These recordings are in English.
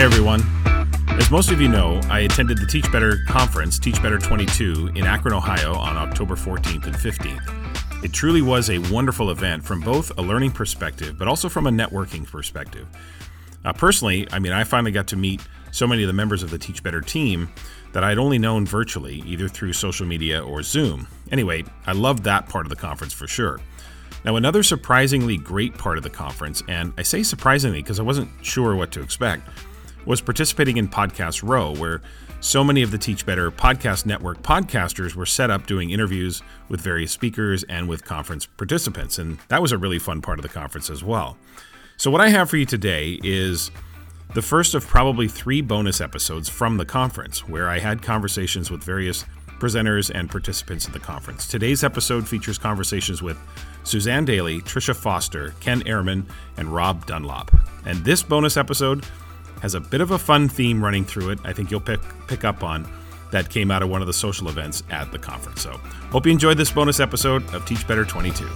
Hey everyone. As most of you know, I attended the Teach Better conference, Teach Better 22, in Akron, Ohio on October 14th and 15th. It truly was a wonderful event from both a learning perspective, but also from a networking perspective. Uh, personally, I mean, I finally got to meet so many of the members of the Teach Better team that I'd only known virtually, either through social media or Zoom. Anyway, I loved that part of the conference for sure. Now, another surprisingly great part of the conference, and I say surprisingly because I wasn't sure what to expect, was participating in Podcast Row, where so many of the Teach Better Podcast Network podcasters were set up doing interviews with various speakers and with conference participants. And that was a really fun part of the conference as well. So, what I have for you today is the first of probably three bonus episodes from the conference, where I had conversations with various presenters and participants in the conference. Today's episode features conversations with Suzanne Dailey, Trisha Foster, Ken Ehrman, and Rob Dunlop. And this bonus episode has a bit of a fun theme running through it. I think you'll pick pick up on that came out of one of the social events at the conference. So, hope you enjoyed this bonus episode of Teach Better 22.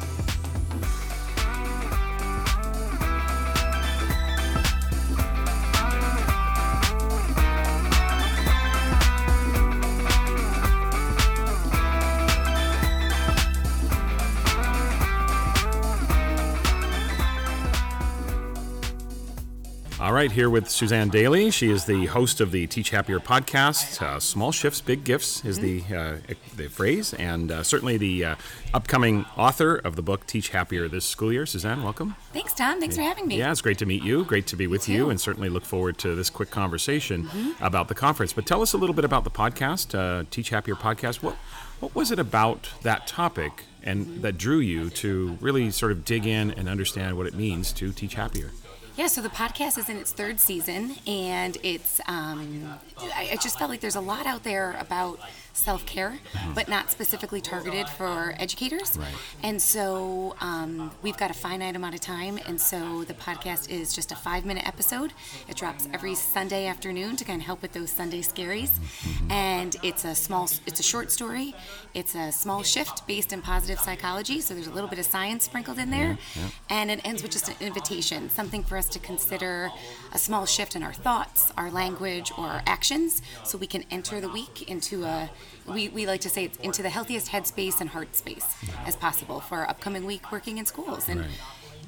Right, here with Suzanne Dailey. She is the host of the Teach Happier podcast. Uh, Small shifts, big gifts is the uh, the phrase, and uh, certainly the uh, upcoming author of the book Teach Happier this school year. Suzanne, welcome. Thanks, Tom. Thanks for having me. Yeah, it's great to meet you. Great to be with you, and certainly look forward to this quick conversation about the conference. But tell us a little bit about the podcast, uh, Teach Happier podcast. What what was it about that topic and that drew you to really sort of dig in and understand what it means to teach happier? Yeah, so the podcast is in its third season, and it's, um, I, I just felt like there's a lot out there about self care, but not specifically targeted for educators. Mm-hmm. Right. And so um, we've got a finite amount of time, and so the podcast is just a five minute episode. It drops every Sunday afternoon to kind of help with those Sunday scaries. Mm-hmm. And it's a small, it's a short story. It's a small shift based in positive psychology, so there's a little bit of science sprinkled in there. Yeah. And it ends with just an invitation, something for us to consider a small shift in our thoughts, our language, or our actions, so we can enter the week into a we, we like to say it's into the healthiest headspace and heart space as possible for our upcoming week working in schools. And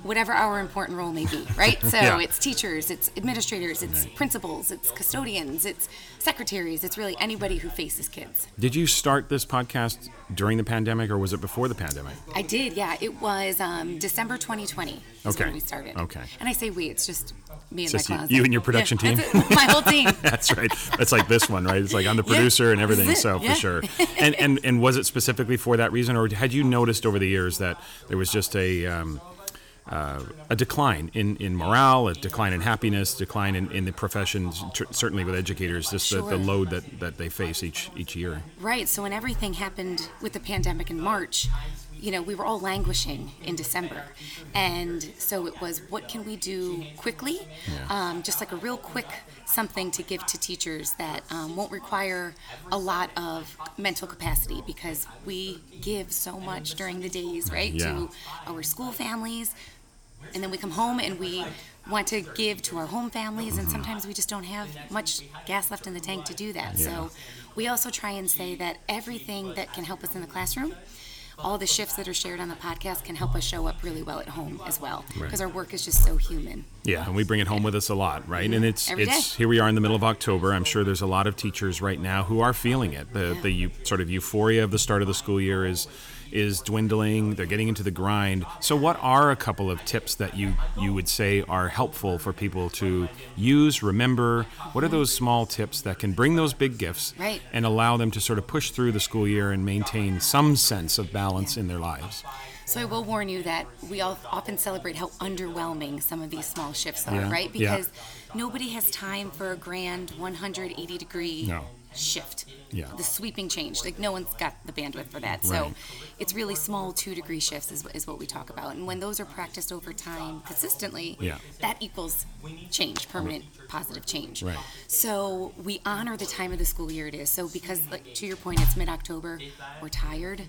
whatever our important role may be, right? So Yeah. it's teachers, it's administrators, it's principals, it's custodians, it's secretaries, it's really anybody who faces kids. Did you start this podcast during the pandemic or was it before the pandemic? I did, yeah. It was um, December 2020 is Okay. when we started. Okay. And I say we, it's just me and Just my closet. you and your production Yeah, team? my whole team. That's right. That's like this one, right? It's like I'm the Yeah, producer and everything, so yeah. for sure. And, and and was it specifically for that reason, or had you noticed over the years that there was just a um, uh, a decline in, in morale, a decline in happiness, decline in, in the profession, tr- certainly with educators, just the, the load that, that they face each each year. Right. So when everything happened with the pandemic in March, you know, we were all languishing in December, and so it was, what can we do quickly? Um, just like a real quick something to give to teachers that um, won't require a lot of mental capacity because we give so much during the days, right, Yeah. to our school families, and then we come home and we want to give to our home families and sometimes we just don't have much gas left in the tank to do that so we also try and say that everything that can help us in the classroom all the shifts that are shared on the podcast can help us show up really well at home as well because our work is just so human Yeah, and we bring it home with us a lot, right? And mm-hmm. it's Every it's day. here we are in the middle of October. I'm sure there's a lot of teachers right now who are feeling it. The the sort of euphoria of the start of the school year is is dwindling. They're getting into the grind. So what are a couple of tips that you you would say are helpful for people to use, remember? What are those small tips that can bring those big gifts Right. and allow them to sort of push through the school year and maintain some sense of balance in their lives? So I will warn you that we all often celebrate how underwhelming some of these small shifts are, Yeah, right? yeah. Because nobody has time for a grand 180 degree No. Shift. Yeah. The sweeping change. Like no one's got the bandwidth for that. Right. So it's really small two degree shifts is, is what we talk about. And when those are practiced over time consistently, Yeah. that equals change, permanent positive change. Right. So we honor the time of the school year it is. So because like to your point, it's mid October, we're tired.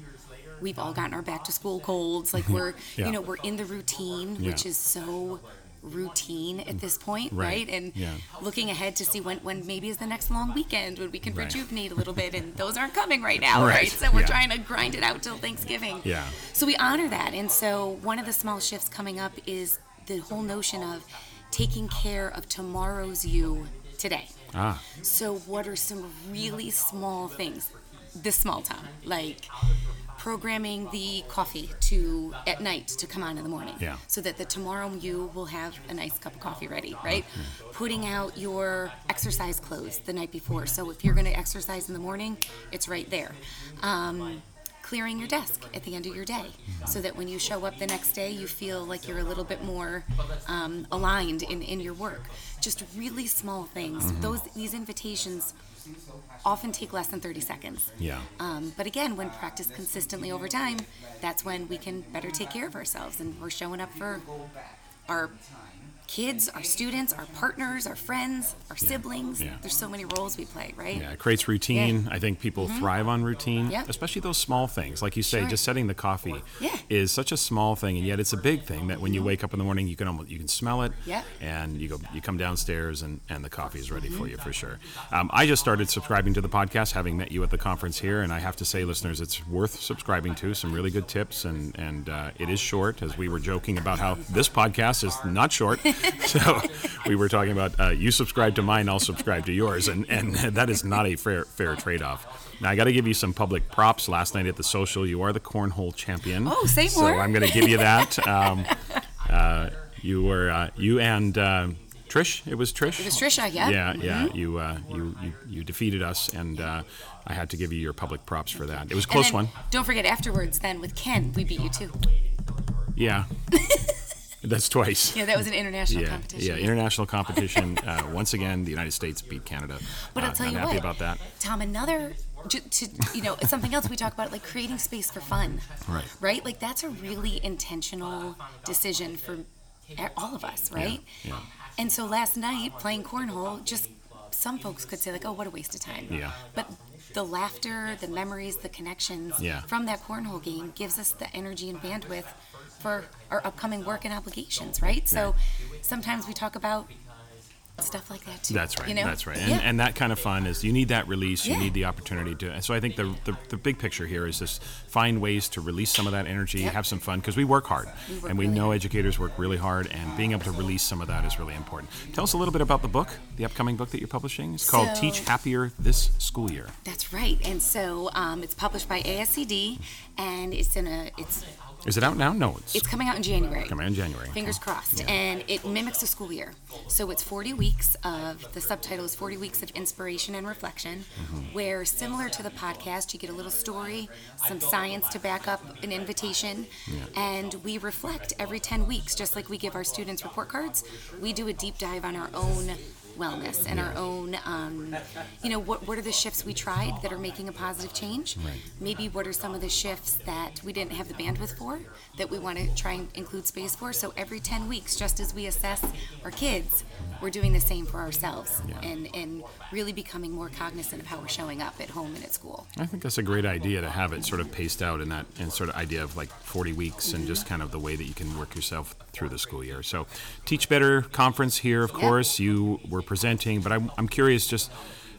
We've all gotten our back to school colds. Like we're Yeah. you know, we're in the routine, which is so routine at this point, Right. right? And Yeah. looking ahead to see when, when maybe is the next long weekend when we can Right. rejuvenate a little bit, and those aren't coming right now, Right. right? So we're Yeah. trying to grind it out till Thanksgiving. Yeah. So we honor that, and so one of the small shifts coming up is the whole notion of taking care of tomorrow's you today. Ah, So, what are some really small things this small town? Like programming the coffee to at night to come on in the morning. Yeah. so that the tomorrow you will have a nice cup of coffee ready right? Putting out your exercise clothes the night before. So if you're going to exercise in the morning it's right there. Um, clearing your desk at the end of your day so that when you show up the next day you feel like you're a little bit more um, aligned in, in your work. Just really small things. Those these invitations often take less than 30 seconds. Yeah. um, but again, when practiced consistently over time, that's when we can better take care of ourselves and we're showing up for our kids, our students, our partners, our friends, our siblings. yeah. There's so many roles we play, right? Yeah, it creates routine. I think people thrive on routine, Mm-hmm. Yep. especially those small things. Like you say, Sure. just setting the coffee Yeah. is such a small thing, and yet it's a big thing that when you wake up in the morning, you can almost you can smell it, Yep. and you go you come downstairs and, and the coffee is ready for you for sure. Um, I just started subscribing to the podcast, having met you at the conference here, and I have to say, listeners, it's worth subscribing to. Some really good tips, and and uh, it is short, as we were joking about how this podcast is not short. so we were talking about uh, you subscribe to mine, I'll subscribe to yours, and and that is not a fair fair trade off. Now I got to give you some public props. Last night at the social, you are the cornhole champion. Oh, say so. I'm going to give you that. Um, uh, you were uh, you and uh, Trish. It was Trish. It was Trisha, yeah. Yeah, yeah. You, uh, you you you defeated us, and uh, I had to give you your public props for that. It was a close then one. Don't forget afterwards, then with Ken, we beat you too. Yeah. That's twice. Yeah, that was an international Yeah, competition. yeah, international competition. Uh, once again, the United States beat Canada. But Uh, I'll tell I'm you happy what, about that. Tom. Another, to you know, something else we talk about, like creating space for fun. Right. Right. Like that's a really intentional decision for all of us, right? yeah. And so last night playing cornhole, just some folks could say like, "Oh, what a waste of time." Yeah. But the laughter, the memories, the connections Yeah. from that cornhole game gives us the energy and bandwidth for our upcoming work and obligations, right? So sometimes we talk about stuff like that too. That's right. You know? That's right. And, Yeah. and that kind of fun is you need that release. You Yeah. need the opportunity to. And so I think the, the the big picture here is just find ways to release some of that energy, Yep. have some fun because we work hard, We work and we really know hard. educators work really hard, and being able to release some of that is really important. Tell us a little bit about the book, the upcoming book that you're publishing. It's called So- Teach Happier This School Year. That's right. And so um, it's published by ASCD, and it's in a it's Is it out now? No, it's, it's coming out in January. coming out in January. Fingers crossed. And it mimics a school year. So it's 40 weeks of, the subtitle is 40 Weeks of Inspiration and Reflection, Mm-hmm. where similar to the podcast, you get a little story, some science to back up an invitation, and we reflect every 10 weeks, just like we give our students report cards. We do a deep dive on our own wellness and our own, um, you know, what, what are the shifts we tried that are making a positive change? Right. Maybe what are some of the shifts that we didn't have the bandwidth for that we want to try and include space for? So every 10 weeks, just as we assess our kids, we're doing the same for ourselves Yeah. and, and really becoming more cognizant of how we're showing up at home and at school. I think that's a great idea to have it sort of paced out in that and sort of idea of like 40 weeks and just kind of the way that you can work yourself through the school year. So, Teach Better conference here, of course, you were presenting, but I'm, I'm curious just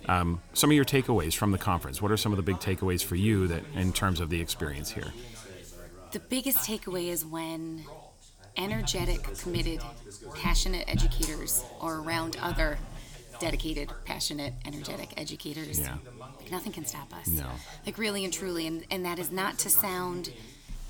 um, some of your takeaways from the conference. What are some of the big takeaways for you that in terms of the experience here? The biggest takeaway is when energetic, committed, passionate educators are around other dedicated, passionate, energetic educators. Yeah. Like nothing can stop us. No. Like really and truly, and, and that is not to sound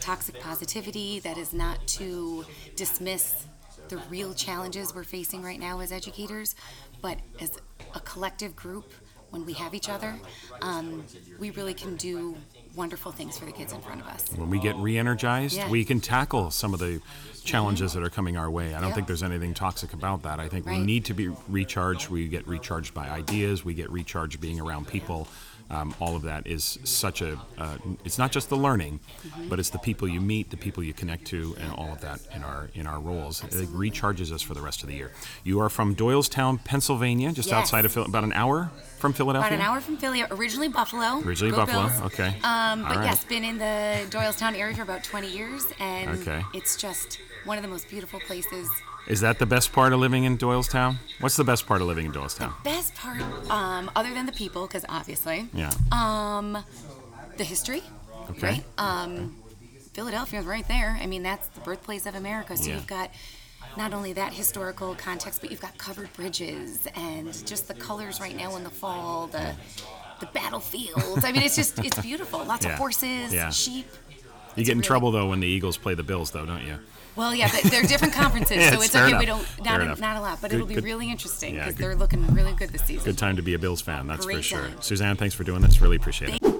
toxic positivity. That is not to dismiss the real challenges we're facing right now as educators, but as a collective group, when we have each other, um, we really can do wonderful things for the kids in front of us. When we get re-energized, Yeah. we can tackle some of the challenges that are coming our way. I don't Yeah. think there's anything toxic about that. I think we need to be recharged. We get recharged by ideas. We get recharged being around people. Um, all of that is such a. Uh, it's not just the learning, Mm-hmm. but it's the people you meet, the people you connect to, and all of that in our in our roles. It recharges us for the rest of the year. You are from Doylestown, Pennsylvania, just Yes. outside of about an hour from Philadelphia. About an hour from Philly, originally Buffalo. Originally Go Buffalo. Bills. Okay. Um, but right. yes, been in the Doylestown area for about 20 years, and Okay. it's just one of the most beautiful places Is that the best part of living in Doylestown? What's the best part of living in Doylestown? The Best part, um, other than the people, because obviously, Yeah. um, the history, Okay. right? Um, Philadelphia is right there. I mean, that's the birthplace of America. So Yeah. you've got not only that historical context, but you've got covered bridges and just the colors right now in the fall, the the battlefields. I mean, it's just it's beautiful. Lots Yeah. of horses, Yeah. sheep. You get in really- trouble though when the Eagles play the Bills, though, don't you? Well, yeah, but they're different conferences, Yeah, so it's it's okay. enough. We don't not a, not a lot, but Good- it'll be good- really interesting because good- they're looking really good this season. Good time to be a Bills fan, that's for sure. time. Suzanne, thanks for doing this. Really appreciate it.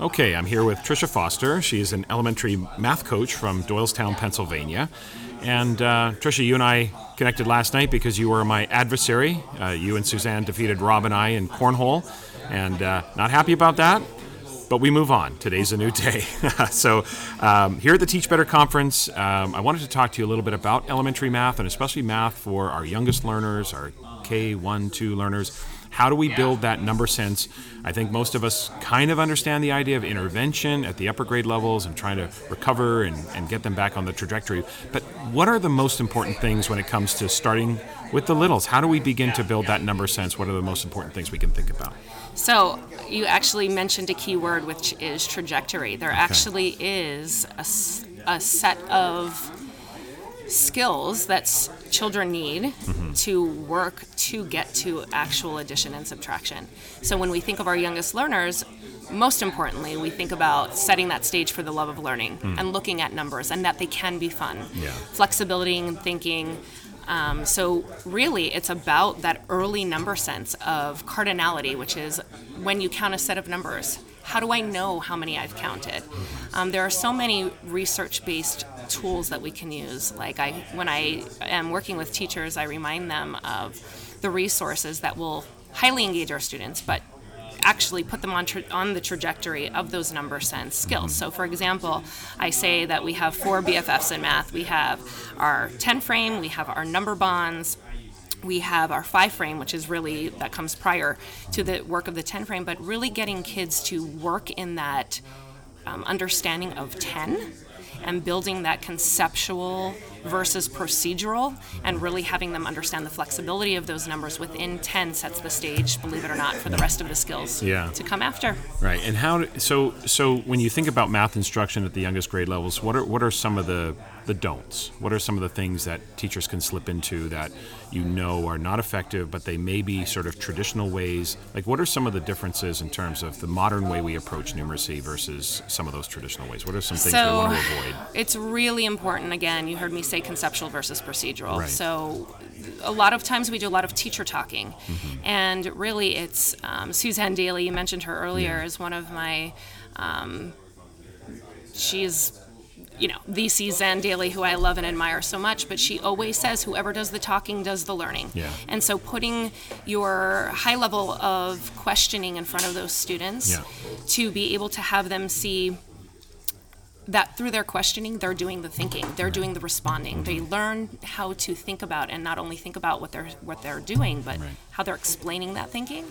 Okay, I'm here with Trisha Foster. She's an elementary math coach from Doylestown, Pennsylvania. And uh, Trisha, you and I connected last night because you were my adversary. Uh, you and Suzanne defeated Rob and I in cornhole, and uh, not happy about that. But we move on. Today's a new day. so, um, here at the Teach Better Conference, um, I wanted to talk to you a little bit about elementary math and especially math for our youngest learners, our K1, 2 learners. How do we build that number sense? I think most of us kind of understand the idea of intervention at the upper grade levels and trying to recover and, and get them back on the trajectory. But what are the most important things when it comes to starting with the littles? How do we begin to build that number sense? What are the most important things we can think about? So you actually mentioned a key word, which is trajectory. There actually is a, a, set of skills that children need mm-hmm. to work to get to actual addition and subtraction. So when we think of our youngest learners, most importantly, we think about setting that stage for the love of learning hmm. and looking at numbers and that they can be fun. Yeah. Flexibility and thinking. Um, so really, it's about that early number sense of cardinality, which is when you count a set of numbers. How do I know how many I've counted? Um, there are so many research-based tools that we can use. Like I, when I am working with teachers, I remind them of the resources that will highly engage our students, but actually put them on, tra- on the trajectory of those number sense skills. So, for example, I say that we have four BFFs in math. We have our 10 frame, we have our number bonds, we have our five frame, which is really that comes prior to the work of the 10 frame, but really getting kids to work in that um, understanding of 10 and building that conceptual versus procedural and really having them understand the flexibility of those numbers within 10 sets the stage believe it or not for the rest of the skills Yeah. to come after Right, and how? So, so when you think about math instruction at the youngest grade levels, what are what are some of the the don'ts? What are some of the things that teachers can slip into that you know are not effective, but they may be sort of traditional ways? Like, what are some of the differences in terms of the modern way we approach numeracy versus some of those traditional ways? What are some things we want to avoid? It's really important. Again, you heard me say conceptual versus procedural. Right. So, a lot of times we do a lot of teacher talking, Mm-hmm. and really, it's um, Suzanne Dailey. You mentioned her earlier Yeah. as one of my. Um, she's you know, the Suzanne Dailey, who I love and admire so much, but she always says whoever does the talking does the learning. Yeah. And so putting your high level of questioning in front of those students Yeah. to be able to have them see that through their questioning, they're doing the thinking, they're doing the responding. They mm-hmm. learn how to think about and not only think about what they're what they're doing, but Right. how they're explaining that thinking.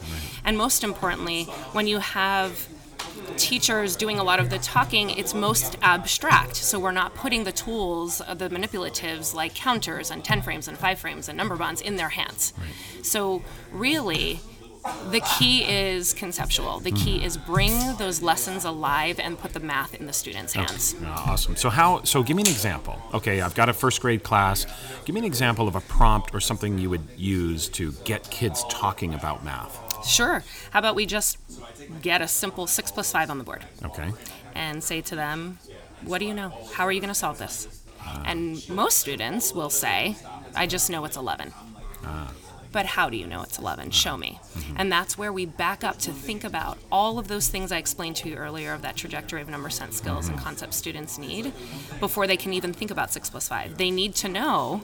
And most importantly, when you have teachers doing a lot of the talking, it's most abstract. So we're not putting the tools, uh, the manipulatives like counters and 10 frames and 5 frames and number bonds in their hands. So really, the key is conceptual. The key is bring those lessons alive and put the math in the students' hands. Oh, awesome. So how? So give me an example. Okay, I've got a first grade class. Give me an example of a prompt or something you would use to get kids talking about math. Sure. How about we just get a simple 6 plus 5 on the board? Okay. and say to them, What do you know? How are you going to solve this? Ah. And most students will say, I just know it's 11. Ah. But how do you know it's 11? Ah. Show me. Mm-hmm. And that's where we back up to think about all of those things I explained to you earlier of that trajectory of number sense skills and mm-hmm. concepts students need before they can even think about 6 plus 5. They need to know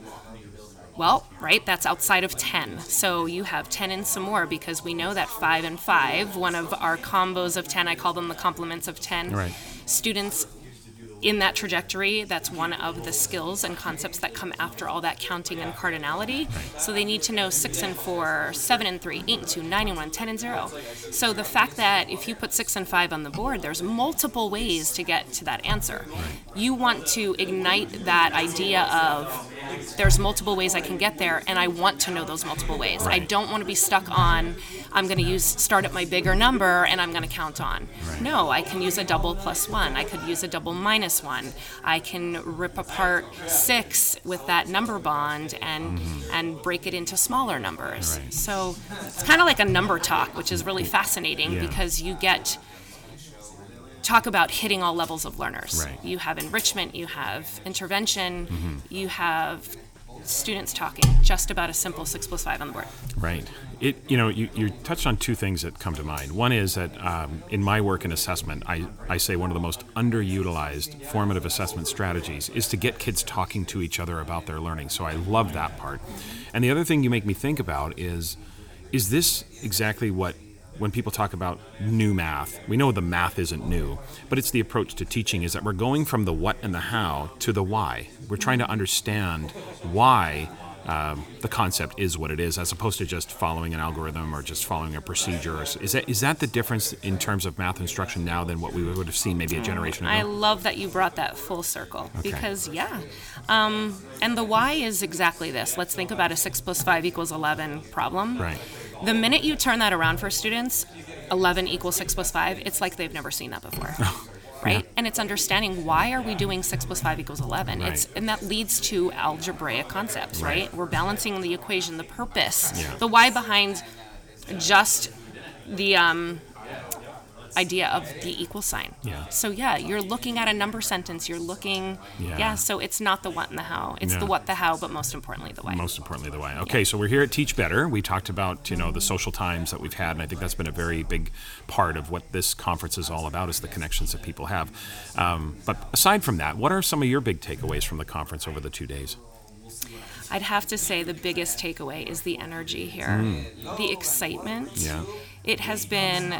well, right, that's outside of 10. So you have 10 and some more because we know that 5 and 5, one of our combos of 10, I call them the complements of 10. Right. Students in that trajectory, that's one of the skills and concepts that come after all that counting and cardinality. So they need to know 6 and 4, 7 and 3, 8 and 2, 9 and 1, 10 and 0. So the fact that if you put 6 and 5 on the board, there's multiple ways to get to that answer. You want to ignite that idea of there's multiple ways I can get there, and I want to know those multiple ways. I don't want to be stuck on, I'm going to use start at my bigger number and I'm going to count on. No, I can use a double plus one. I could use a double minus one. I can rip apart six with that number bond and and break it into smaller numbers. Mm-hmm. Right. So it's kind of like a number talk, which is really fascinating Yeah. because you get talk about hitting all levels of learners. Right. You have enrichment, you have intervention, Mm-hmm. you have students talking just about a simple six plus five on the board. Right. It, you know, you, you touched on two things that come to mind. One is that um, in my work in assessment, I, I say one of the most underutilized formative assessment strategies is to get kids talking to each other about their learning. So I love that part. And the other thing you make me think about is is this exactly what when people talk about new math, we know the math isn't new, but it's the approach to teaching is that we're going from the what and the how to the why. We're trying to understand why um, the concept is what it is, as opposed to just following an algorithm or just following a procedure. Is that is that the difference in terms of math instruction now than what we would have seen maybe a generation ago? I love that you brought that full circle because, yeah. Um, and the why is exactly this. Let's think about a 6 plus 5 equals 11 problem. Right. The minute you turn that around for students, 11 equals 6 plus 5, it's like they've never seen that before. Right? And it's understanding why are we doing 6 plus 5 equals 11? It's, and that leads to algebraic concepts, right? Right. We're balancing the equation, the purpose, Yeah. the why behind just the um, idea of the equal sign. Yeah. So yeah, you're looking at a number sentence. You're looking. Yeah. Yeah. so it's not the what and the how. It's Yeah. the what, the how, but most importantly the why. Most importantly, the why. Okay, so we're here at Teach Better. We talked about you know the social times that we've had, and I think that's been a very big part of what this conference is all about is the connections that people have. Um, but aside from that, what are some of your big takeaways from the conference over the two days? I'd have to say the biggest takeaway is the energy here, the excitement. Mm. Yeah. It has been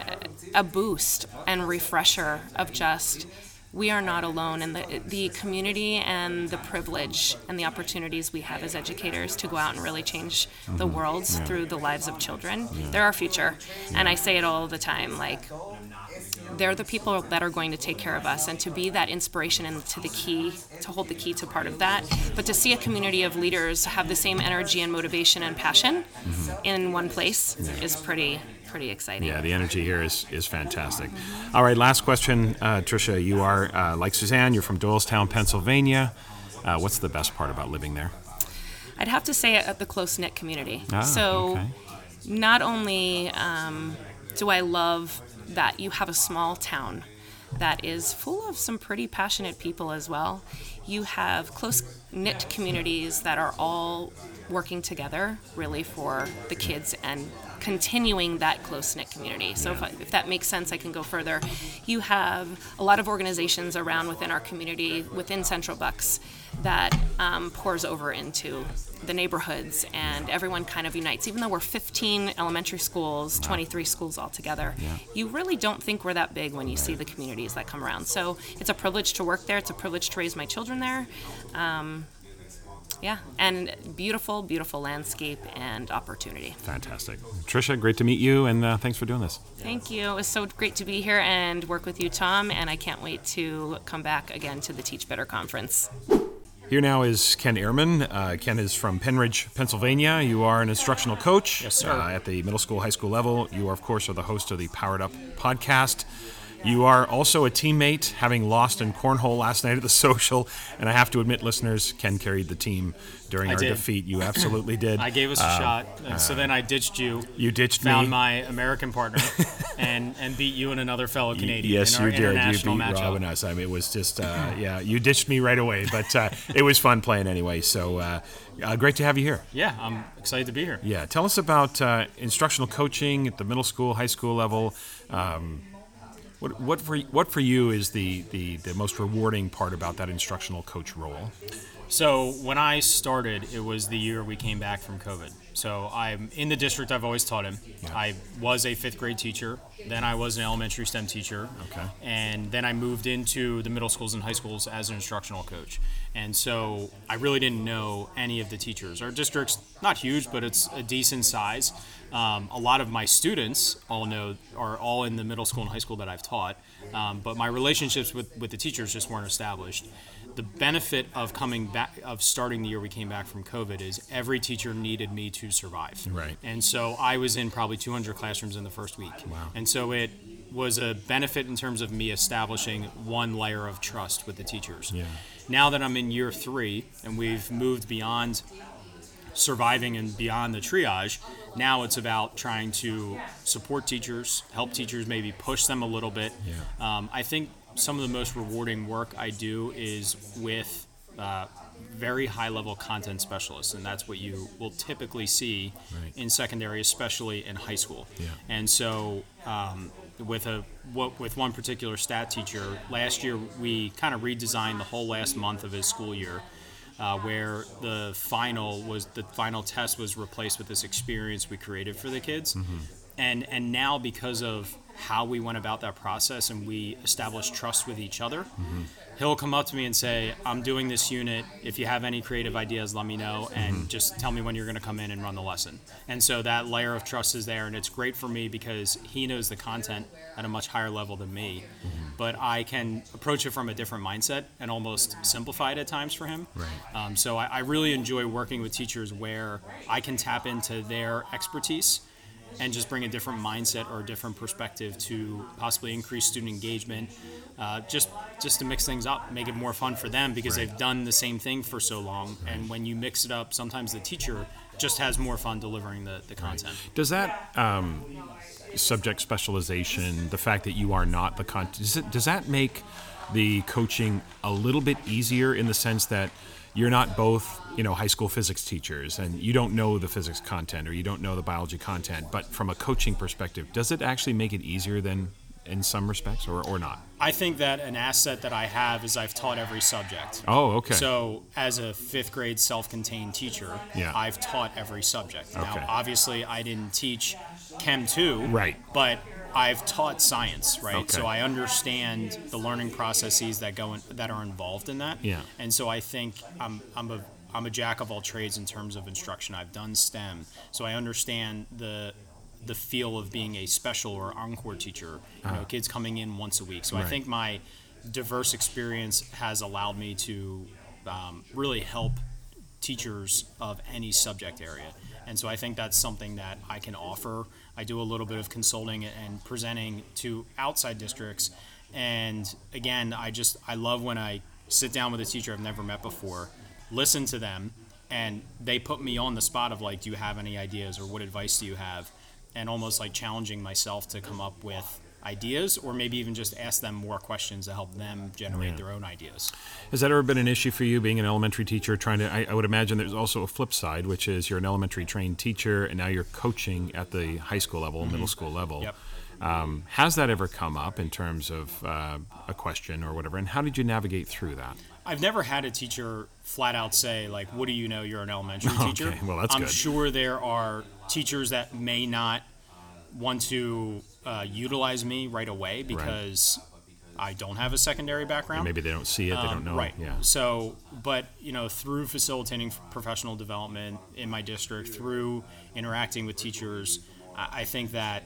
a boost and refresher of just we are not alone and the, the community and the privilege and the opportunities we have as educators to go out and really change the Mm-hmm. world through the lives of children. They're our future. And I say it all the time like they're the people that are going to take care of us and to be that inspiration and to the key to hold the key to part of that but to see a community of leaders have the same energy and motivation and passion in one place is pretty pretty exciting Yeah, the energy here is, is fantastic. All right, last question, uh, Trisha. You are uh, like Suzanne. You're from Doylestown, Pennsylvania. Uh, what's the best part about living there? i'd have to say at the close-knit community Ah, so okay. not only um, do I love that you have a small town that is full of some pretty passionate people as well, you have close knit communities that are all working together really for the kids and continuing that close knit community. So, if, I, if that makes sense, I can go further. You have a lot of organizations around within our community, within Central Bucks, that um, pours over into the neighborhoods and everyone kind of unites. Even though we're 15 elementary schools, 23 schools altogether, you really don't think we're that big when you see the communities that come around. So it's a privilege to work there. It's a privilege to raise my children there. Um, yeah, and beautiful, beautiful landscape and opportunity. Fantastic. Trisha, great to meet you, and uh, thanks for doing this. Thank you. It was so great to be here and work with you, Tom, and I can't wait to come back again to the Teach Better conference. Here now is Ken Ehrman. Uh, Ken is from Pennridge, Pennsylvania. You are an instructional coach Yes, sir. Uh, at the middle school, high school level. You are, of course, are the host of the Powered Up podcast. You are also a teammate, having lost in cornhole last night at the social. And I have to admit, listeners, Ken carried the team during I our did. defeat. You absolutely did. I gave us a shot, and so then I ditched you. Uh, You ditched found me. Found my American partner, and and beat you and another fellow Canadian. Yes, in our you did. You beat matchup. Rob and us. I mean, it was just, uh, yeah, you ditched me right away, but uh, it was fun playing anyway. So uh, uh, great to have you here. Yeah, I'm excited to be here. Yeah, tell us about uh, instructional coaching at the middle school, high school level. Um, what, what for what for you is the, the, the most rewarding part about that instructional coach role? So when I started, it was the year we came back from COVID. So I'm in the district. I've always taught him. I was a fifth grade teacher. Then I was an elementary STEM teacher. Okay. And then I moved into the middle schools and high schools as an instructional coach. And so I really didn't know any of the teachers. Our district's not huge, but it's a decent size. Um, a lot of my students all know are all in the middle school and high school that I've taught, um, but my relationships with, with the teachers just weren't established the benefit of coming back of starting the year we came back from COVID is every teacher needed me to survive. Right. And so I was in probably 200 classrooms in the first week. Wow. And so it was a benefit in terms of me establishing one layer of trust with the teachers. Yeah. Now that I'm in year three and we've moved beyond surviving and beyond the triage, now it's about trying to support teachers, help teachers, maybe push them a little bit. Yeah. Um, I think some of the most rewarding work I do is with uh, very high level content specialists, and that's what you will typically see Right. in secondary, especially in high school. Yeah. And so, um, with a what, with one particular stat teacher, last year we kind of redesigned the whole last month of his school year. Uh, where the final was the final test was replaced with this experience we created for the kids, and and now because of how we went about that process and we established trust with each other, he'll come up to me and say, "I'm doing this unit. If you have any creative ideas, let me know, and just tell me when you're going to come in and run the lesson." And so that layer of trust is there, and it's great for me because he knows the content at a much higher level than me, but I can approach it from a different mindset and almost simplify it at times for him. Right. Um, so I, I really enjoy working with teachers where I can tap into their expertise and just bring a different mindset or a different perspective to possibly increase student engagement, uh, just just to mix things up, make it more fun for them because Right. they've done the same thing for so long. And when you mix it up, sometimes the teacher just has more fun delivering the, the content. Does that um, subject specialization, the fact that you are not the content, does, does that make the coaching a little bit easier in the sense that you're not both, you know, high school physics teachers and you don't know the physics content or you don't know the biology content, but from a coaching perspective, does it actually make it easier than in some respects or, or not? I think that an asset that I have is I've taught every subject. Oh, okay. So, as a fifth grade self contained teacher, Yeah. I've taught every subject. Okay. Now, obviously, I didn't teach Chem 2, Right. but I've taught science, right? Okay. So I understand the learning processes that go in, that are involved in that. Yeah. And so I think I'm, I'm a I'm a jack of all trades in terms of instruction. I've done STEM, so I understand the the feel of being a special or encore teacher. You know, kids coming in once a week. So I Uh-huh. Think my diverse experience has allowed me to um, really help teachers of any subject area. And so I think that's something that I can offer. I do a little bit of consulting and presenting to outside districts. And again, I just I love when I sit down with a teacher I've never met before, listen to them, and they put me on the spot of like, do you have any ideas or what advice do you have? And almost like challenging myself to come up with ideas or maybe even just ask them more questions to help them generate Yeah. their own ideas. Has that ever been an issue for you, being an elementary teacher? Trying to, I, I would imagine there's also a flip side, which is you're an elementary trained teacher, and now you're coaching at the high school level, middle school level. Yep. Um, has that ever come up in terms of uh, a question or whatever? And how did you navigate through that? I've never had a teacher flat out say like, "What do you know? You're an elementary Okay, teacher." well, that's I'm good. sure there are teachers that may not want to uh, utilize me right away because I don't have a secondary background. Maybe they don't see it, they don't Um, know. Right. Yeah. So, but you know, through facilitating professional development in my district, through interacting with teachers, I, I think that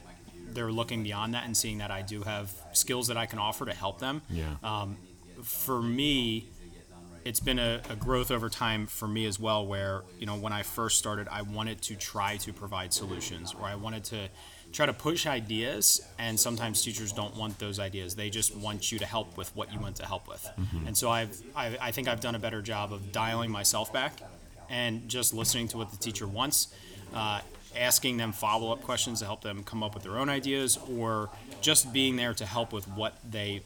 they're looking beyond that and seeing that I do have skills that I can offer to help them. Yeah. Um, for me, it's been a, a growth over time for me as well. Where you know, when I first started, I wanted to try to provide solutions, or I wanted to try to push ideas. And sometimes teachers don't want those ideas; they just want you to help with what you want to help with. And so I've, I, I think I've done a better job of dialing myself back and just listening to what the teacher wants. Uh, asking them follow-up questions to help them come up with their own ideas or just being there to help with what they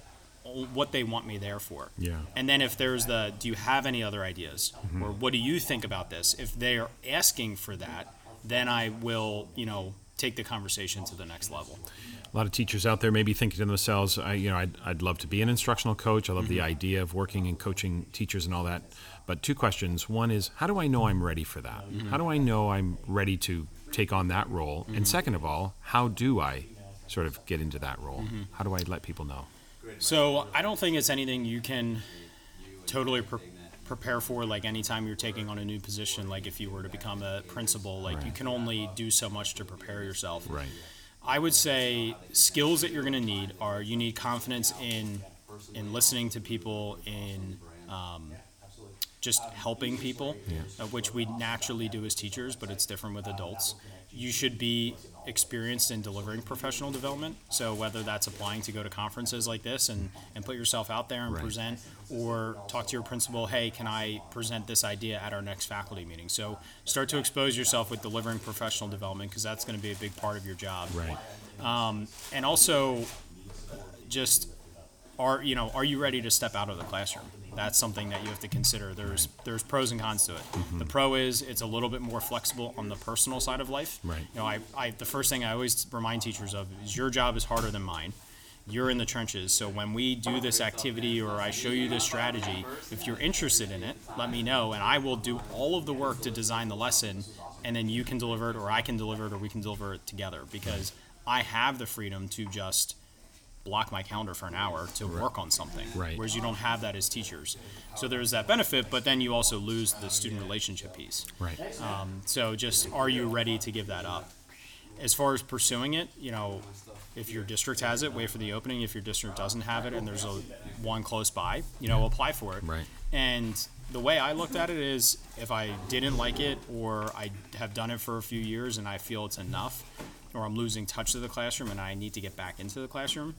what they want me there for Yeah. and then if there's the, do you have any other ideas, Mm-hmm. or what do you think about this? If they are asking for that, then I will, you know, take the conversation to the next level. A lot of teachers out there may be thinking to themselves, I, you know, I'd, I'd love to be an instructional coach. I love Mm-hmm. the idea of working and coaching teachers and all that. But two questions. One is, how do I know I'm ready for that? Mm-hmm. How do I know I'm ready to take on that role? Mm-hmm. And second of all, how do I sort of get into that role? Mm-hmm. How do I let people know? So I don't think it's anything you can totally pre- prepare for. Like anytime you're taking on a new position, like if you were to become a principal, like you can only do so much to prepare yourself. Right. I would say skills that you're going to need are you need confidence in in listening to people, in um, just helping people, uh, which we naturally do as teachers, but it's different with adults. You should be experienced in delivering professional development. So whether that's applying to go to conferences like this and, and put yourself out there and Right. present, or talk to your principal, hey, can I present this idea at our next faculty meeting? So start to expose yourself with delivering professional development because that's going to be a big part of your job Right. Um, and also just are you know are you ready to step out of the classroom that's something that you have to consider. There's there's pros and cons to it. Mm-hmm. the pro is it's a little bit more flexible on the personal side of life. Right. you know I, I the first thing i always remind teachers of is your job is harder than mine. You're in the trenches. So when we do this activity or i show you this strategy if you're interested in it let me know and i will do all of the work to design the lesson and then you can deliver it or i can deliver it or we can deliver it together because i have the freedom to just block my calendar for an hour to work on something Right. whereas you don't have that as teachers so there's that benefit but then you also lose the student relationship piece Right. um, so just are you ready to give that up? As far as pursuing it, you know, if your district has it, wait for the opening. If your district doesn't have it and there's a one close by, you know, apply for it. Right. And the way I looked at it is if I didn't like it or I have done it for a few years and I feel it's enough or I'm losing touch to the classroom and I need to get back into the classroom,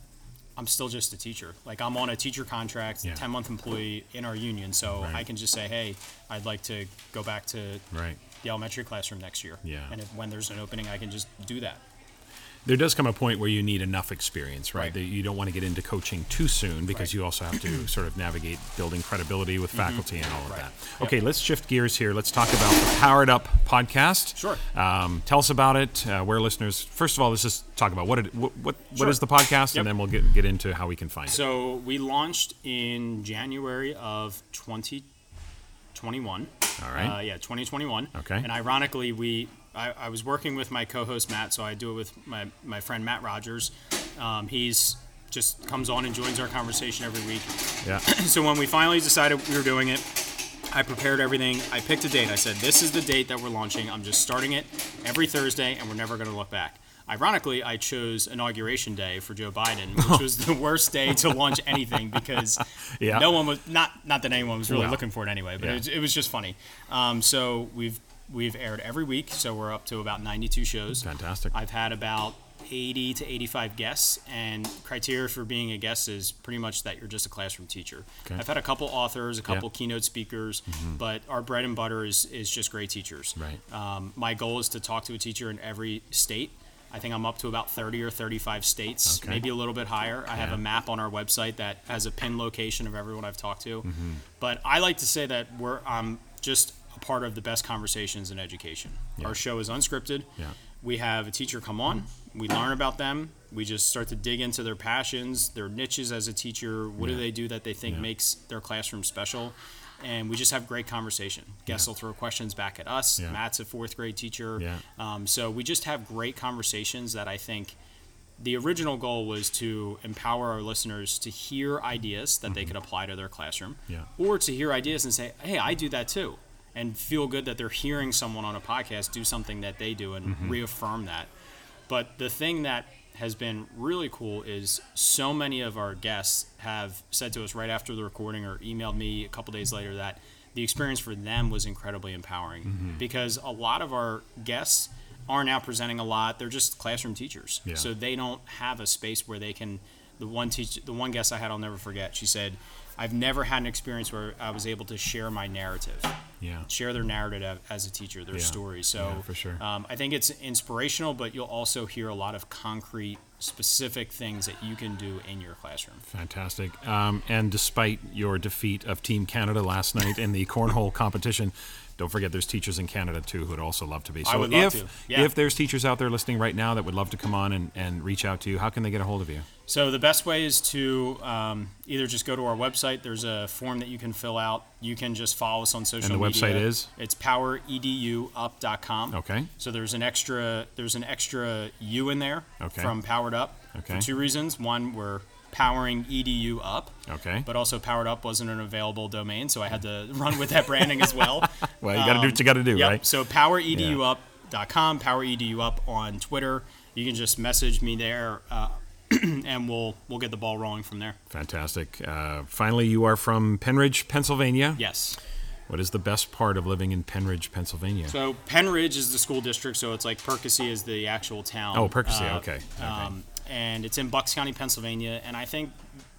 I'm still just a teacher. Like I'm on a teacher contract, Yeah. 10 month employee in our union, so Right. I can just say, hey, I'd like to go back to Right. the elementary classroom next year. Yeah. And if, when there's an opening, I can just do that. There does come a point where you need enough experience, right? Right. That you don't want to get into coaching too soon because Right. you also have to sort of navigate building credibility with faculty and all of Right. that. Yep. Okay, let's shift gears here. Let's talk about the Powered Up podcast. Sure. Um, tell us about it. Uh, where listeners, first of all, let's just talk about what it, what what, what Sure. is the podcast, Yep. and then we'll get get into how we can find it. So we launched in January of 2021. All right. Uh, yeah, 2021. Okay. And ironically, we I, I was working with my co-host Matt, so I do it with my, my friend Matt Rogers. Um, he's just comes on and joins our conversation every week. Yeah. so when we finally decided we were doing it, I prepared everything. I picked a date. I said, "This is the date that we're launching. I'm just starting it every Thursday, and we're never going to look back." Ironically, I chose inauguration day for Joe Biden, which was the worst day to launch anything because Yeah. no one was not not that anyone was really looking for it anyway, but yeah. it, was, it was just funny. Um, so we've we've aired every week, so we're up to about 92 shows. Fantastic. I've had about 80 to 85 guests, and criteria for being a guest is pretty much that you're just a classroom teacher. Okay. I've had a couple authors, a couple Yeah. Mm-hmm. keynote speakers, but our bread and butter is, is just great teachers. Right. Um, my goal is to talk to a teacher in every state. I think I'm up to about 30 or 35 states, Okay. maybe a little bit higher. I have a map on our website that has a pin location of everyone I've talked to. Mm-hmm. But I like to say that we're um, just part of the best conversations in education. Yeah. Our show is unscripted. Yeah. We have a teacher come on. We learn about them. We just start to dig into their passions, their niches as a teacher. What Yeah. do they do that they think makes their classroom special? And we just have great conversation. Guests will throw questions back at us. Matt's a fourth grade teacher. Um, so we just have great conversations that I think the original goal was to empower our listeners to hear ideas that they could apply to their classroom Mm-hmm. Yeah. or to hear ideas and say, hey, I do that too. And feel good that they're hearing someone on a podcast do something that they do and Mm-hmm. reaffirm that. But the thing that has been really cool is so many of our guests have said to us right after the recording or emailed me a couple days later that the experience for them was incredibly empowering Mm-hmm. because a lot of our guests are now presenting a lot. They're just classroom teachers, Yeah. so they don't have a space where they can. The one teach, the one guest I had, I'll never forget. She said, "I've never had an experience where I was able to share my narrative." Yeah. share their narrative as a teacher, their Yeah. story. So Yeah, for sure. um, I think it's inspirational, but you'll also hear a lot of concrete, specific things that you can do in your classroom. Fantastic. Um, and despite your defeat of Team Canada last night in the cornhole competition, don't forget there's teachers in Canada too who'd also love to be. So I would love if to, yeah. if there's teachers out there listening right now that would love to come on and, and reach out to you, how can they get a hold of you? So the best way is to um, either just go to our website. There's a form that you can fill out. You can just follow us on social And the media. website is? It's powereduup.com. Okay. So there's an extra there's an extra U in there Okay. from Powered Up Okay. for two reasons. One, we're powering edu up. Okay. But also Powered Up wasn't an available domain, so I had to run with that branding as well. Well, you got to do what you got to do, Yep. right? So powereduup.com, powereduup on Twitter. You can just message me there. Uh, and we'll we'll get the ball rolling from there. Fantastic. Uh, finally, you are from Pennridge, Pennsylvania. Yes. What is the best part of living in Pennridge, Pennsylvania? So Pennridge is the school district, so it's like Perkasie is the actual town. Oh, Perkasie, okay, okay. Um, and it's in Bucks County, Pennsylvania, and I think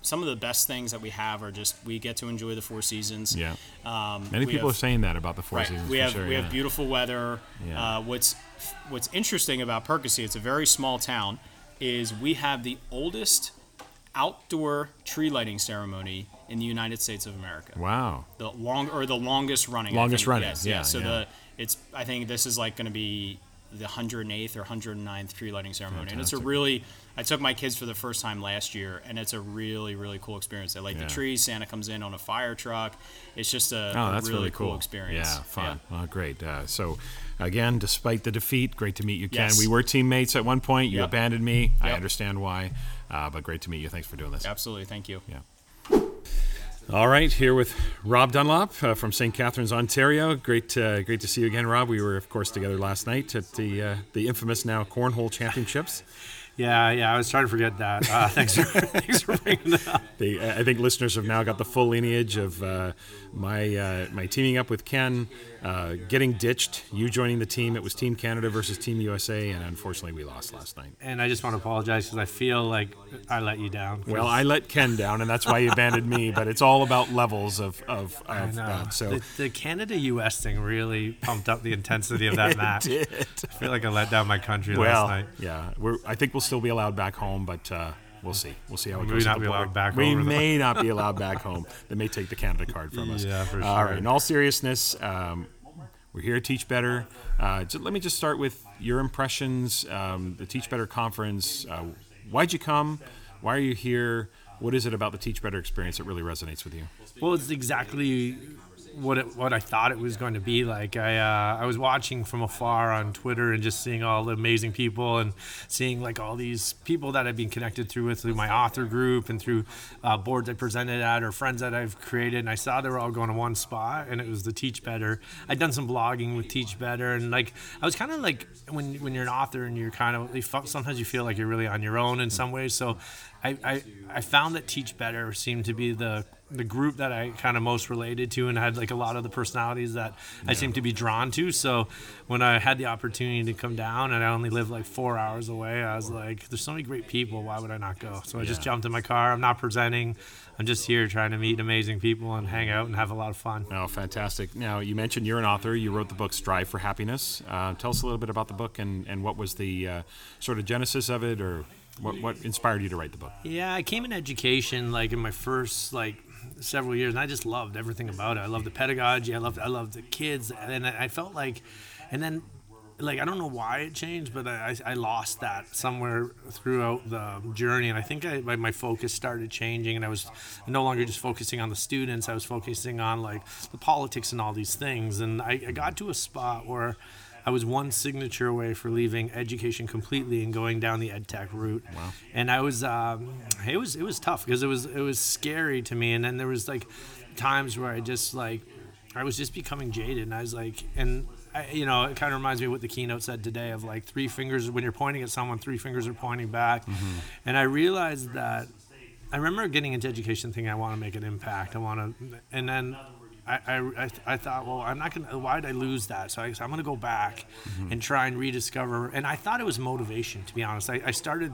some of the best things that we have are just we get to enjoy the four seasons. yeah. Um, Many people have- are saying that about the Four Right. Seasons. We have sure, we yeah. have beautiful weather. Yeah. Uh, what's what's interesting about Perkasie, it's a very small town, is we have the oldest outdoor tree lighting ceremony in the United States of America. Wow. The long or the longest running. Longest running, Yes, yeah, So yeah. the it's I think this is like going to be the 108th or 109th tree lighting ceremony, and it's a really. I took my kids for the first time last year, and it's a really really cool experience. They light Yeah. the trees. Santa comes in on a fire truck. It's just a, Oh, a that's really, really cool. experience. Yeah, fun. Well, great. Uh, so, again, despite the defeat, great to meet you, Ken. Yes. We were teammates at one point. You Yep. abandoned me. I understand why, uh, but great to meet you. Thanks for doing this. Absolutely. Thank you. All right, here with Rob Dunlop uh, from St. Catharines, Ontario. Great, uh, great to see you again, Rob. We were, of course, together last night at the uh, the infamous now cornhole championships. Yeah, yeah, I was trying to forget that. Uh, thanks for thanks for bringing that up. They, I think listeners have now got the full lineage of uh, my uh, my teaming up with Ken, uh, getting ditched, you joining the team. It was Team Canada versus Team USA, and unfortunately, we lost last night. And I just want to apologize because I feel like I let you down. Well, I let Ken down, and that's why he abandoned me. But it's all about levels of of, of uh, so. the, the Canada U.S. thing really pumped up the intensity of that match. did. I feel like I let down my country Well, last night. yeah, I think we'll still be allowed back home, but uh, we'll see. We'll see how it We goes. may at not be allowed board. back We may not be allowed back home. They may take the Canada card from us. Yeah, for sure. right. In all seriousness, um, we're here to teach better. Uh, ju- let me just start with your impressions. Um, the Teach Better conference. Uh, why'd you come? Why are you here? What is it about the Teach Better experience that really resonates with you? Well, it's exactly what it, what I thought it was going to be like. I uh, I was watching from afar on Twitter and just seeing all the amazing people and seeing like all these people that I've been connected through with through my author group and through uh, boards I presented at or friends that I've created. And I saw they were all going to one spot, and it was the Teach Better. I'd done some blogging with Teach Better, and like I was kind of like when when you're an author and you're kind of sometimes you feel like you're really on your own in some ways. So I I, I found that Teach Better seemed to be the the group that I kind of most related to and had like a lot of the personalities that I seem to be drawn to. So when I had the opportunity to come down and I only live like four hours away, I was like, there's so many great people. Why would I not go? So I just jumped in my car. I'm not presenting. I'm just here trying to meet amazing people and hang out and have a lot of fun. Oh, fantastic. Now, you mentioned you're an author. You wrote the book Strive for Happiness. Uh, tell us a little bit about the book and, and what was the uh, sort of genesis of it or what, what inspired you to write the book? Yeah, I came in education like in my first like several years, and I just loved everything about it. I loved the pedagogy. I loved I loved the kids, and I felt like, and then. Like I don't know why it changed, but I, I I lost that somewhere throughout the journey, and I think I, my, my focus started changing, and I was no longer just focusing on the students. I was focusing on like the politics and all these things, and I, I got to a spot where I was one signature away for leaving education completely and going down the ed tech route. Wow. And I was, um, it was, it was tough because it was, it was scary to me. And then there was like times where I just like, I was just becoming jaded, and I was like, and. I, you know, it kind of reminds me of what the keynote said today of like three fingers when you're pointing at someone, three fingers are pointing back. And I realized that I remember getting into education thinking I want to make an impact. I want to, and then I, I, I, I thought, well, I'm not gonna. Why did I lose that? So I, am gonna go back mm-hmm. and try and rediscover. And I thought it was motivation, to be honest. I, I started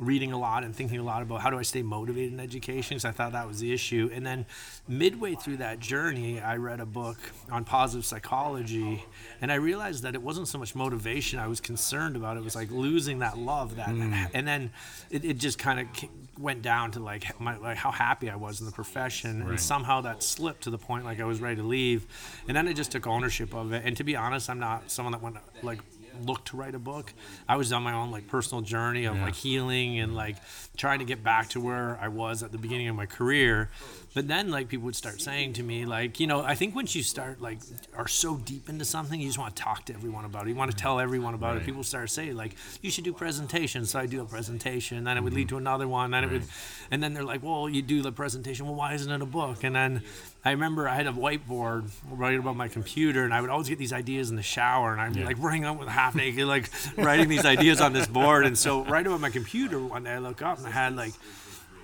reading a lot and thinking a lot about how do I stay motivated in education because I thought that was the issue. And then midway through that journey, I read a book on positive psychology, and I realized that it wasn't so much motivation I was concerned about. It was like losing that love that, mm. and then it, it just kind of went down to like, my, like how happy I was in the profession, and somehow that slipped to the point like I was ready to leave, and then I just took ownership of it. And to be honest, I'm not someone that went like look to write a book. I was on my own like personal journey of like healing and like trying to get back to where I was at the beginning of my career. But then like people would start saying to me like, you know, I think once you start like are so deep into something, you just want to talk to everyone about it. You want to tell everyone about it. People start saying like, you should do presentations. So I do a presentation, and then it would lead mm-hmm. to another one, then it would, and then they're like, well, you do the presentation. Well, why isn't it a book? And then I remember I had a whiteboard right above my computer, and I would always get these ideas in the shower, and I'd be Yeah. like running up with half naked, like writing these ideas on this board. And so, right above my computer, one day I look up and I had like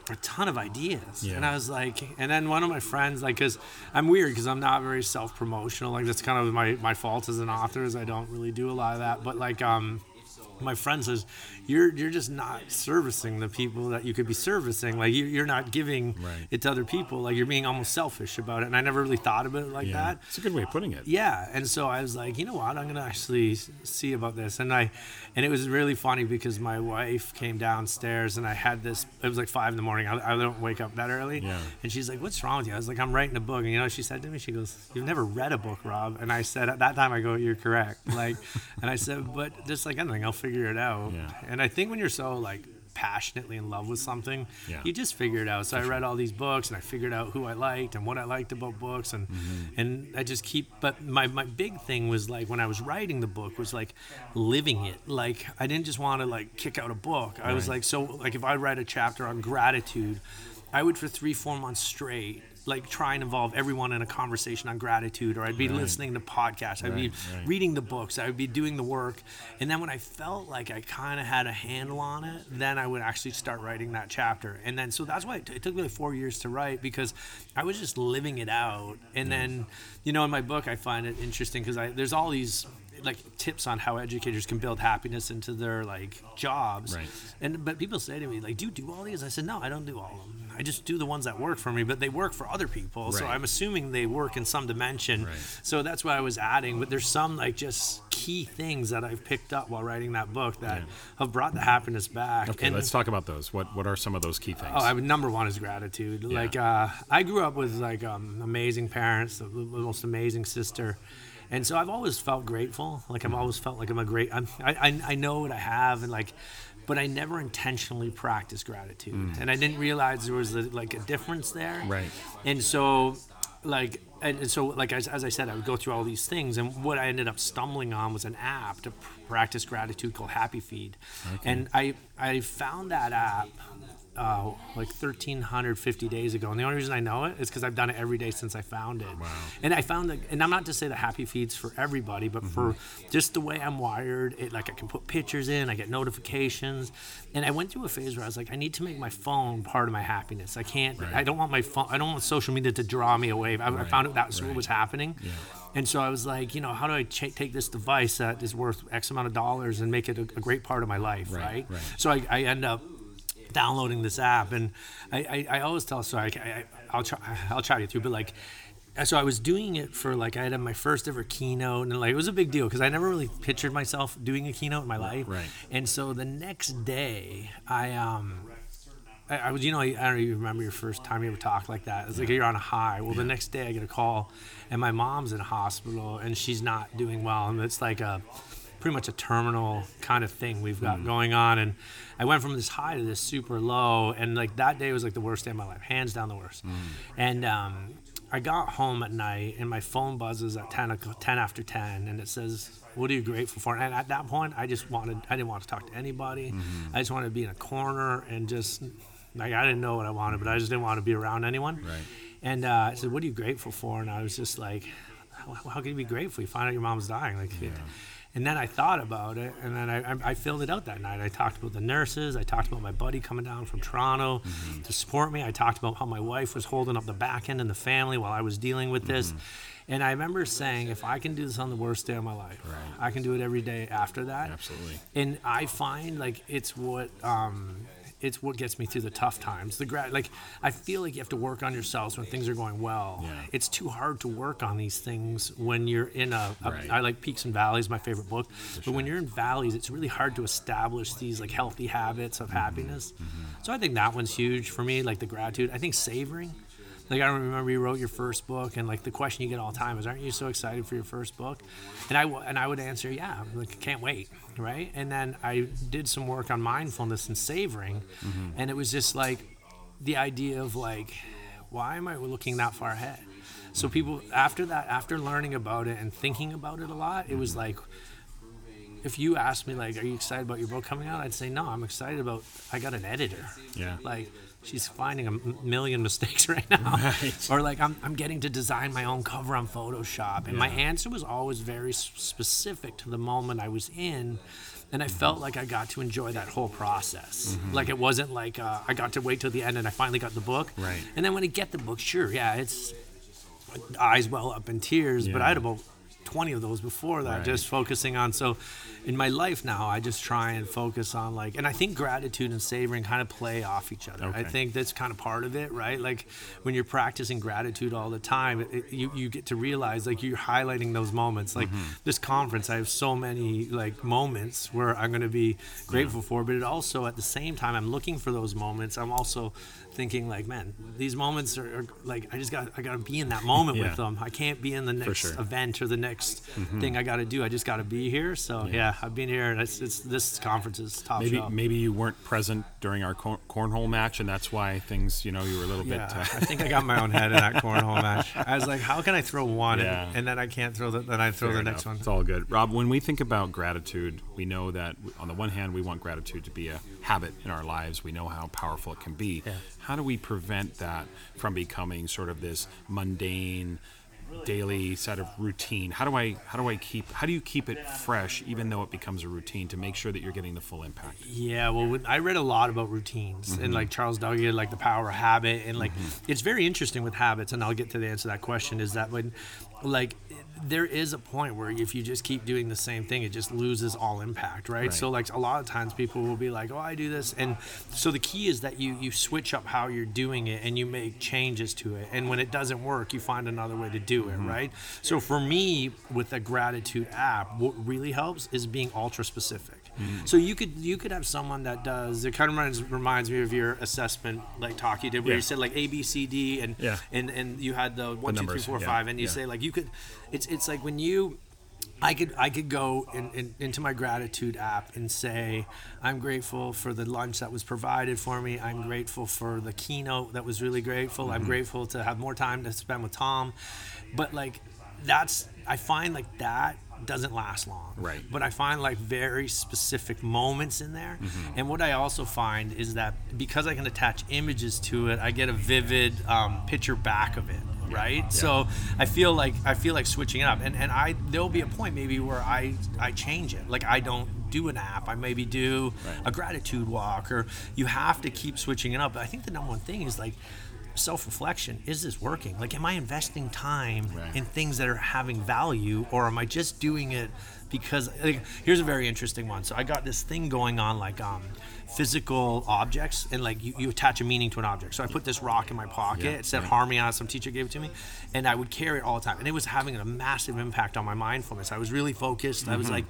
a ton of ideas, Yeah. and I was like, and then one of my friends, like, cause I'm weird, cause I'm not very self promotional. Like that's kind of my my fault as an author, is I don't really do a lot of that. But like, um, my friend says you're you're just not servicing the people that you could be servicing. Like you, you're not giving Right. it to other people. Like you're being almost selfish about it. And i never really thought of it like Yeah. that. It's a good way of putting it. yeah. And so i was like you know what? I'm gonna actually see about this. And i and it was really funny because my wife came downstairs and i had this it was like five in the morning. I, I don't wake up that early. Yeah. and she's like what's wrong with you? I was like i'm writing a book. And you know she said to me? She goes you've never read a book rob. And i said at that time i go you're correct. Like and i said but just like anything i'll figure it out Yeah. and i think when you're so like passionately in love with something Yeah. you just figure it out so i read all these books and i figured out who i liked and what i liked about books and Mm-hmm. and i just keep but my, my big thing was like when i was writing the book was like living it like i didn't just want to like kick out a book i was like so like if i write a chapter on gratitude i would for three four months straight like try and involve everyone in a conversation on gratitude or i'd be Right. listening to podcasts i'd be Right, right. reading the books i would be doing the work and then when i felt like i kind of had a handle on it then i would actually start writing that chapter and then so that's why it, t- it took me like four years to write because i was just living it out and then you know in my book i find it interesting because i there's all these like tips on how educators can build happiness into their like jobs Right. and but people say to me like do you do all these i said no i don't do all of them i just do the ones that work for me but they work for other people so i'm assuming they work in some dimension Right. so that's what I was adding. But there's some like just key things that I've picked up while writing that book that Yeah. have brought the happiness back. Okay, And- let's talk about those. What What are some of those key things? Oh, I would, number one is gratitude. Like uh, I grew up with like um, amazing parents, the, the most amazing sister, and so I've always felt grateful. Like I've mm. always felt like I'm a great. I'm, I, I I know what I have, and like, but I never intentionally practiced gratitude, mm. and I didn't realize there was a, like a difference there. Right. And so, like, and, and so, like as, as I said, I would go through all these things, and what I ended up stumbling on was an app to practice gratitude called Happy Feed, okay. and I I found that app uh, like 1,350 days ago. And the only reason I know it is because I've done it every day since I found it. Wow. And I found that, and I'm not to say that Happy Feed's for everybody, but for Mm-hmm. just the way I'm wired, it like I can put pictures in, I get notifications. And I went through a phase where I was like, I need to make my phone part of my happiness. I can't, Right. I don't want my phone, I don't want social media to draw me away. I, I found out that's right. what was happening. Yeah. And so I was like, you know, how do I ch- take this device that is worth X amount of dollars and make it a, a great part of my life, Right, right? right. So I, I end up downloading this app, and I, I, I always tell so I, I I'll try I'll try to get through, but like. So I was doing it for like I had my first ever keynote and like it was a big deal because I never really pictured myself doing a keynote in my life. right. And so the next day I um I, I was you know I don't even remember your first time you ever talked like that. It's like you're on a high. Well the next day I get a call and my mom's in hospital and she's not doing well and it's like a pretty much a terminal kind of thing we've got going on. And I went from this high to this super low. And like that day was like the worst day of my life hands down the worst. And um, I got home at night and my phone buzzes at 10, 10 after 10 and it says what are you grateful for? And at that point I just wanted I didn't want to talk to anybody. I just wanted to be in a corner and just like I didn't know what I wanted but I just didn't want to be around anyone. Right. and uh, I said what are you grateful for? And I was just like how, how can you be grateful? You find out your mom's dying. Like and then I thought about it, and then I, I, I filled it out that night. I talked about the nurses. I talked about my buddy coming down from Toronto to support me. I talked about how my wife was holding up the back end in the family while I was dealing with this. And I remember saying, if I can do this on the worst day of my life, I can do it every day after that. Absolutely. And I find like it's what um, it's what gets me through the tough times. The gra- like I feel like you have to work on yourselves when things are going well. Yeah. It's too hard to work on these things when you're in a. a Right. I like Peaks and Valleys, my favorite book. But when you're in valleys, it's really hard to establish these like healthy habits of mm-hmm. happiness. Mm-hmm. So I think that one's huge for me. Like the gratitude. I think savoring. Like I remember you wrote your first book, and like the question you get all the time is, "Aren't you so excited for your first book?" And I w- and I would answer, "Yeah, I'm like can't wait." Right? And then I did some work on mindfulness and savoring, mm-hmm. and it was just like the idea of like, why am I looking that far ahead? So people after that, after learning about it and thinking about it a lot, it was mm-hmm. like if you asked me like, "Are you excited about your book coming out?" I'd say, "No, I'm excited about. I got an editor. Yeah. Like she's finding a million mistakes right now. Or like I'm, I'm getting to design my own cover on Photoshop. And my answer was always very specific to the moment I was in. And I felt like I got to enjoy that whole process. Like it wasn't like uh, I got to wait till the end and I finally got the book. Right. And then when I get the book, sure, yeah, it's eyes well up in tears. But I had about 20 of those before that, Right. just focusing on. So in my life now, I just try and focus on like, and I think gratitude and savoring kind of play off each other. I think that's kind of part of it, right? Like when you're practicing gratitude all the time, it, you, you get to realize like you're highlighting those moments. Like Mm-hmm. this conference, I have so many like moments where I'm going to be grateful for, but it also at the same time, I'm looking for those moments. I'm also thinking like, man, these moments are, are like, I just got, I got to be in that moment Yeah. with them. I can't be in the next sure. event or the next thing I got to do. I just got to be here. So yeah, I've been here. And it's, it's this conference is top Maybe shelf. maybe you weren't present during our cor- cornhole match, and that's why things, you know, you were a little Yeah, bit. Uh, I think I got my own head in that cornhole match. I was like, how can I throw one Yeah. and, and then I can't throw the then I throw Fair the next enough. one. It's all good. Rob, when we think about gratitude, we know that on the one hand, we want gratitude to be a habit in our lives. We know how powerful it can be. How do we prevent that from becoming sort of this mundane, daily set of routine? How do I how do I keep how do you keep it fresh even though it becomes a routine to make sure that you're getting the full impact? Yeah, well, when, I read a lot about routines Mm-hmm. and like Charles Duhigg, like the power of habit, and like it's very interesting with habits. And I'll get to the answer to that question. Is that when, like, there is a point where if you just keep doing the same thing, it just loses all impact, right? Right. So like a lot of times people will be like, oh, I do this, and so the key is that you you switch up how you're doing it and you make changes to it. And when it doesn't work, you find another way to do it, mm-hmm. right? So for me, with the gratitude app, what really helps is being ultra specific. So you could you could have someone that does it kind of reminds, reminds me of your assessment like talk you did where Yeah. you said like A B C D and Yeah. and and you had the one two three numbers, four yeah, five and you say like you could it's it's like when you I could I could go in, in, into my gratitude app and say I'm grateful for the lunch that was provided for me. I'm grateful for the keynote that was really grateful. Mm-hmm. I'm grateful to have more time to spend with Tom. But like that's I find like that doesn't last long. Right. But I find like very specific moments in there. Mm-hmm. And what I also find is that because I can attach images to it, I get a vivid um, picture back of it. Right. So I feel like I feel like switching it up. And and I there'll be a point maybe where I I change it. Like I don't do an app. I maybe do Right. a gratitude walk or you have to keep switching it up. But I think the number one thing is like self-reflection is this working like am i investing time Right. in things that are having value or am i just doing it because like, here's a very interesting one so i got this thing going on like um physical objects and like you, you attach a meaning to an object so i put this rock in my pocket Yeah, it said right. harmony on it some teacher gave it to me and i would carry it all the time and it was having a massive impact on my mindfulness i was really focused i was Mm-hmm. like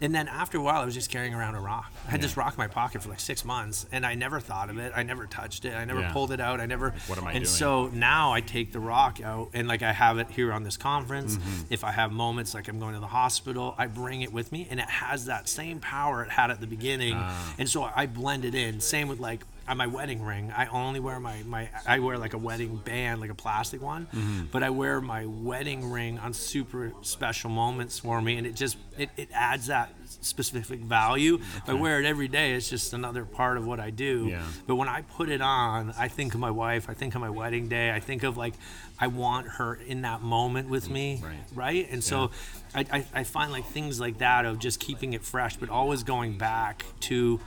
and then after a while i was just carrying around a rock i had this rock in my pocket for like six months and i never thought of it i never touched it i never Yeah. pulled it out i never what am I and doing? so now I take the rock out and like I have it here on this conference. Mm-hmm. If I have moments like I'm going to the hospital, I bring it with me and it has that same power it had at the beginning. Ah. And so I blend it in. Same with like on my wedding ring. I only wear my, my I wear like a wedding band, like a plastic one, Mm-hmm. but I wear my wedding ring on super special moments for me and it just it, it adds that specific value. If I wear it every day, it's just another part of what I do. Yeah. But when I put it on, I think of my wife. I think of my wedding day. I think of like I want her in that moment with me, Right. right? And so I, I, I find like things like that of just keeping it fresh, but always going back to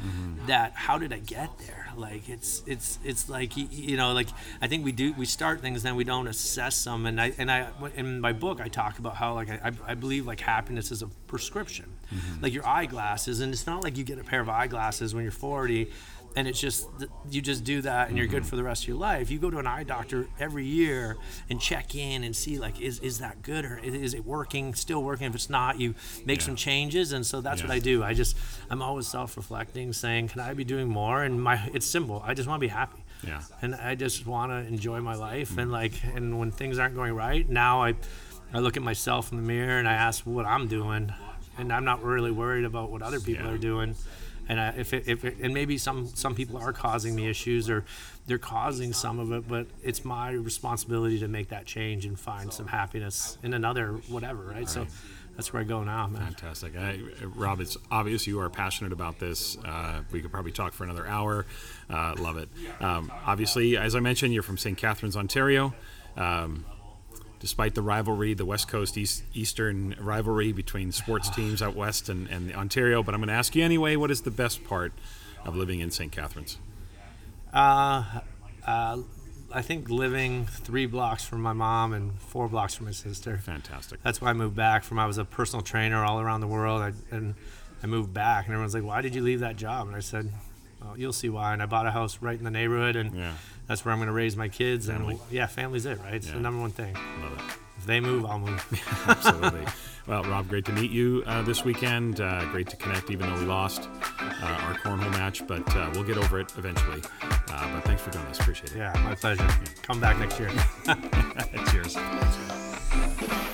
that. How did I get there? Like it's it's it's like you know like I think we do we start things then we don't assess them. And I and I in my book I talk about how like I, I believe like happiness is a prescription. Mm-hmm. Like your eyeglasses and it's not like you get a pair of eyeglasses when you're 40 and it's just you just do that and you're good for the rest of your life. You go to an eye doctor every year and check in and see like is, is that good or is, it working still working? If it's not you make some changes and so that's what i do. I just i'm always self-reflecting saying can i be doing more? And my it's simple. I just want to be happy. Yeah. and i just want to enjoy my life and mm. like and when things aren't going right now i i look at myself in the mirror and i ask what i'm doing. And i'm not really worried about what other people Yeah. are doing and I, if it, if it, and maybe some some people are causing me issues or they're causing some of it, but it's my responsibility to make that change and find some happiness in another whatever, right? So that's where I go now, man. Fantastic. I, Rob, it's obvious you are passionate about this. Uh, we could probably talk for another hour. Uh, love it. Um, obviously, as I mentioned, you're from St. Catharines, Ontario. Um, despite the rivalry, the West Coast East, Eastern rivalry between sports teams out west and, and Ontario, but I'm going to ask you anyway what is the best part of living in St. Catharines? Uh, uh, I think living three blocks from my mom and four blocks from my sister. Fantastic. That's why I moved back from. I was a personal trainer all around the world, I, and I moved back, and everyone's like, "Why did you leave that job?" And I said, well, "You'll see why." And I bought a house right in the neighborhood, and Yeah. that's where I'm going to raise my kids. Family. And yeah, family's it, right? It's Yeah. the number one thing. Love it. If they move, I'll move. Absolutely. well, Rob, great to meet you uh, this weekend. Uh, great to connect, even though we lost uh, our cornhole match, but uh, we'll get over it eventually. Uh, but thanks for doing this. Appreciate it. yeah, my pleasure. Come back next year. Cheers.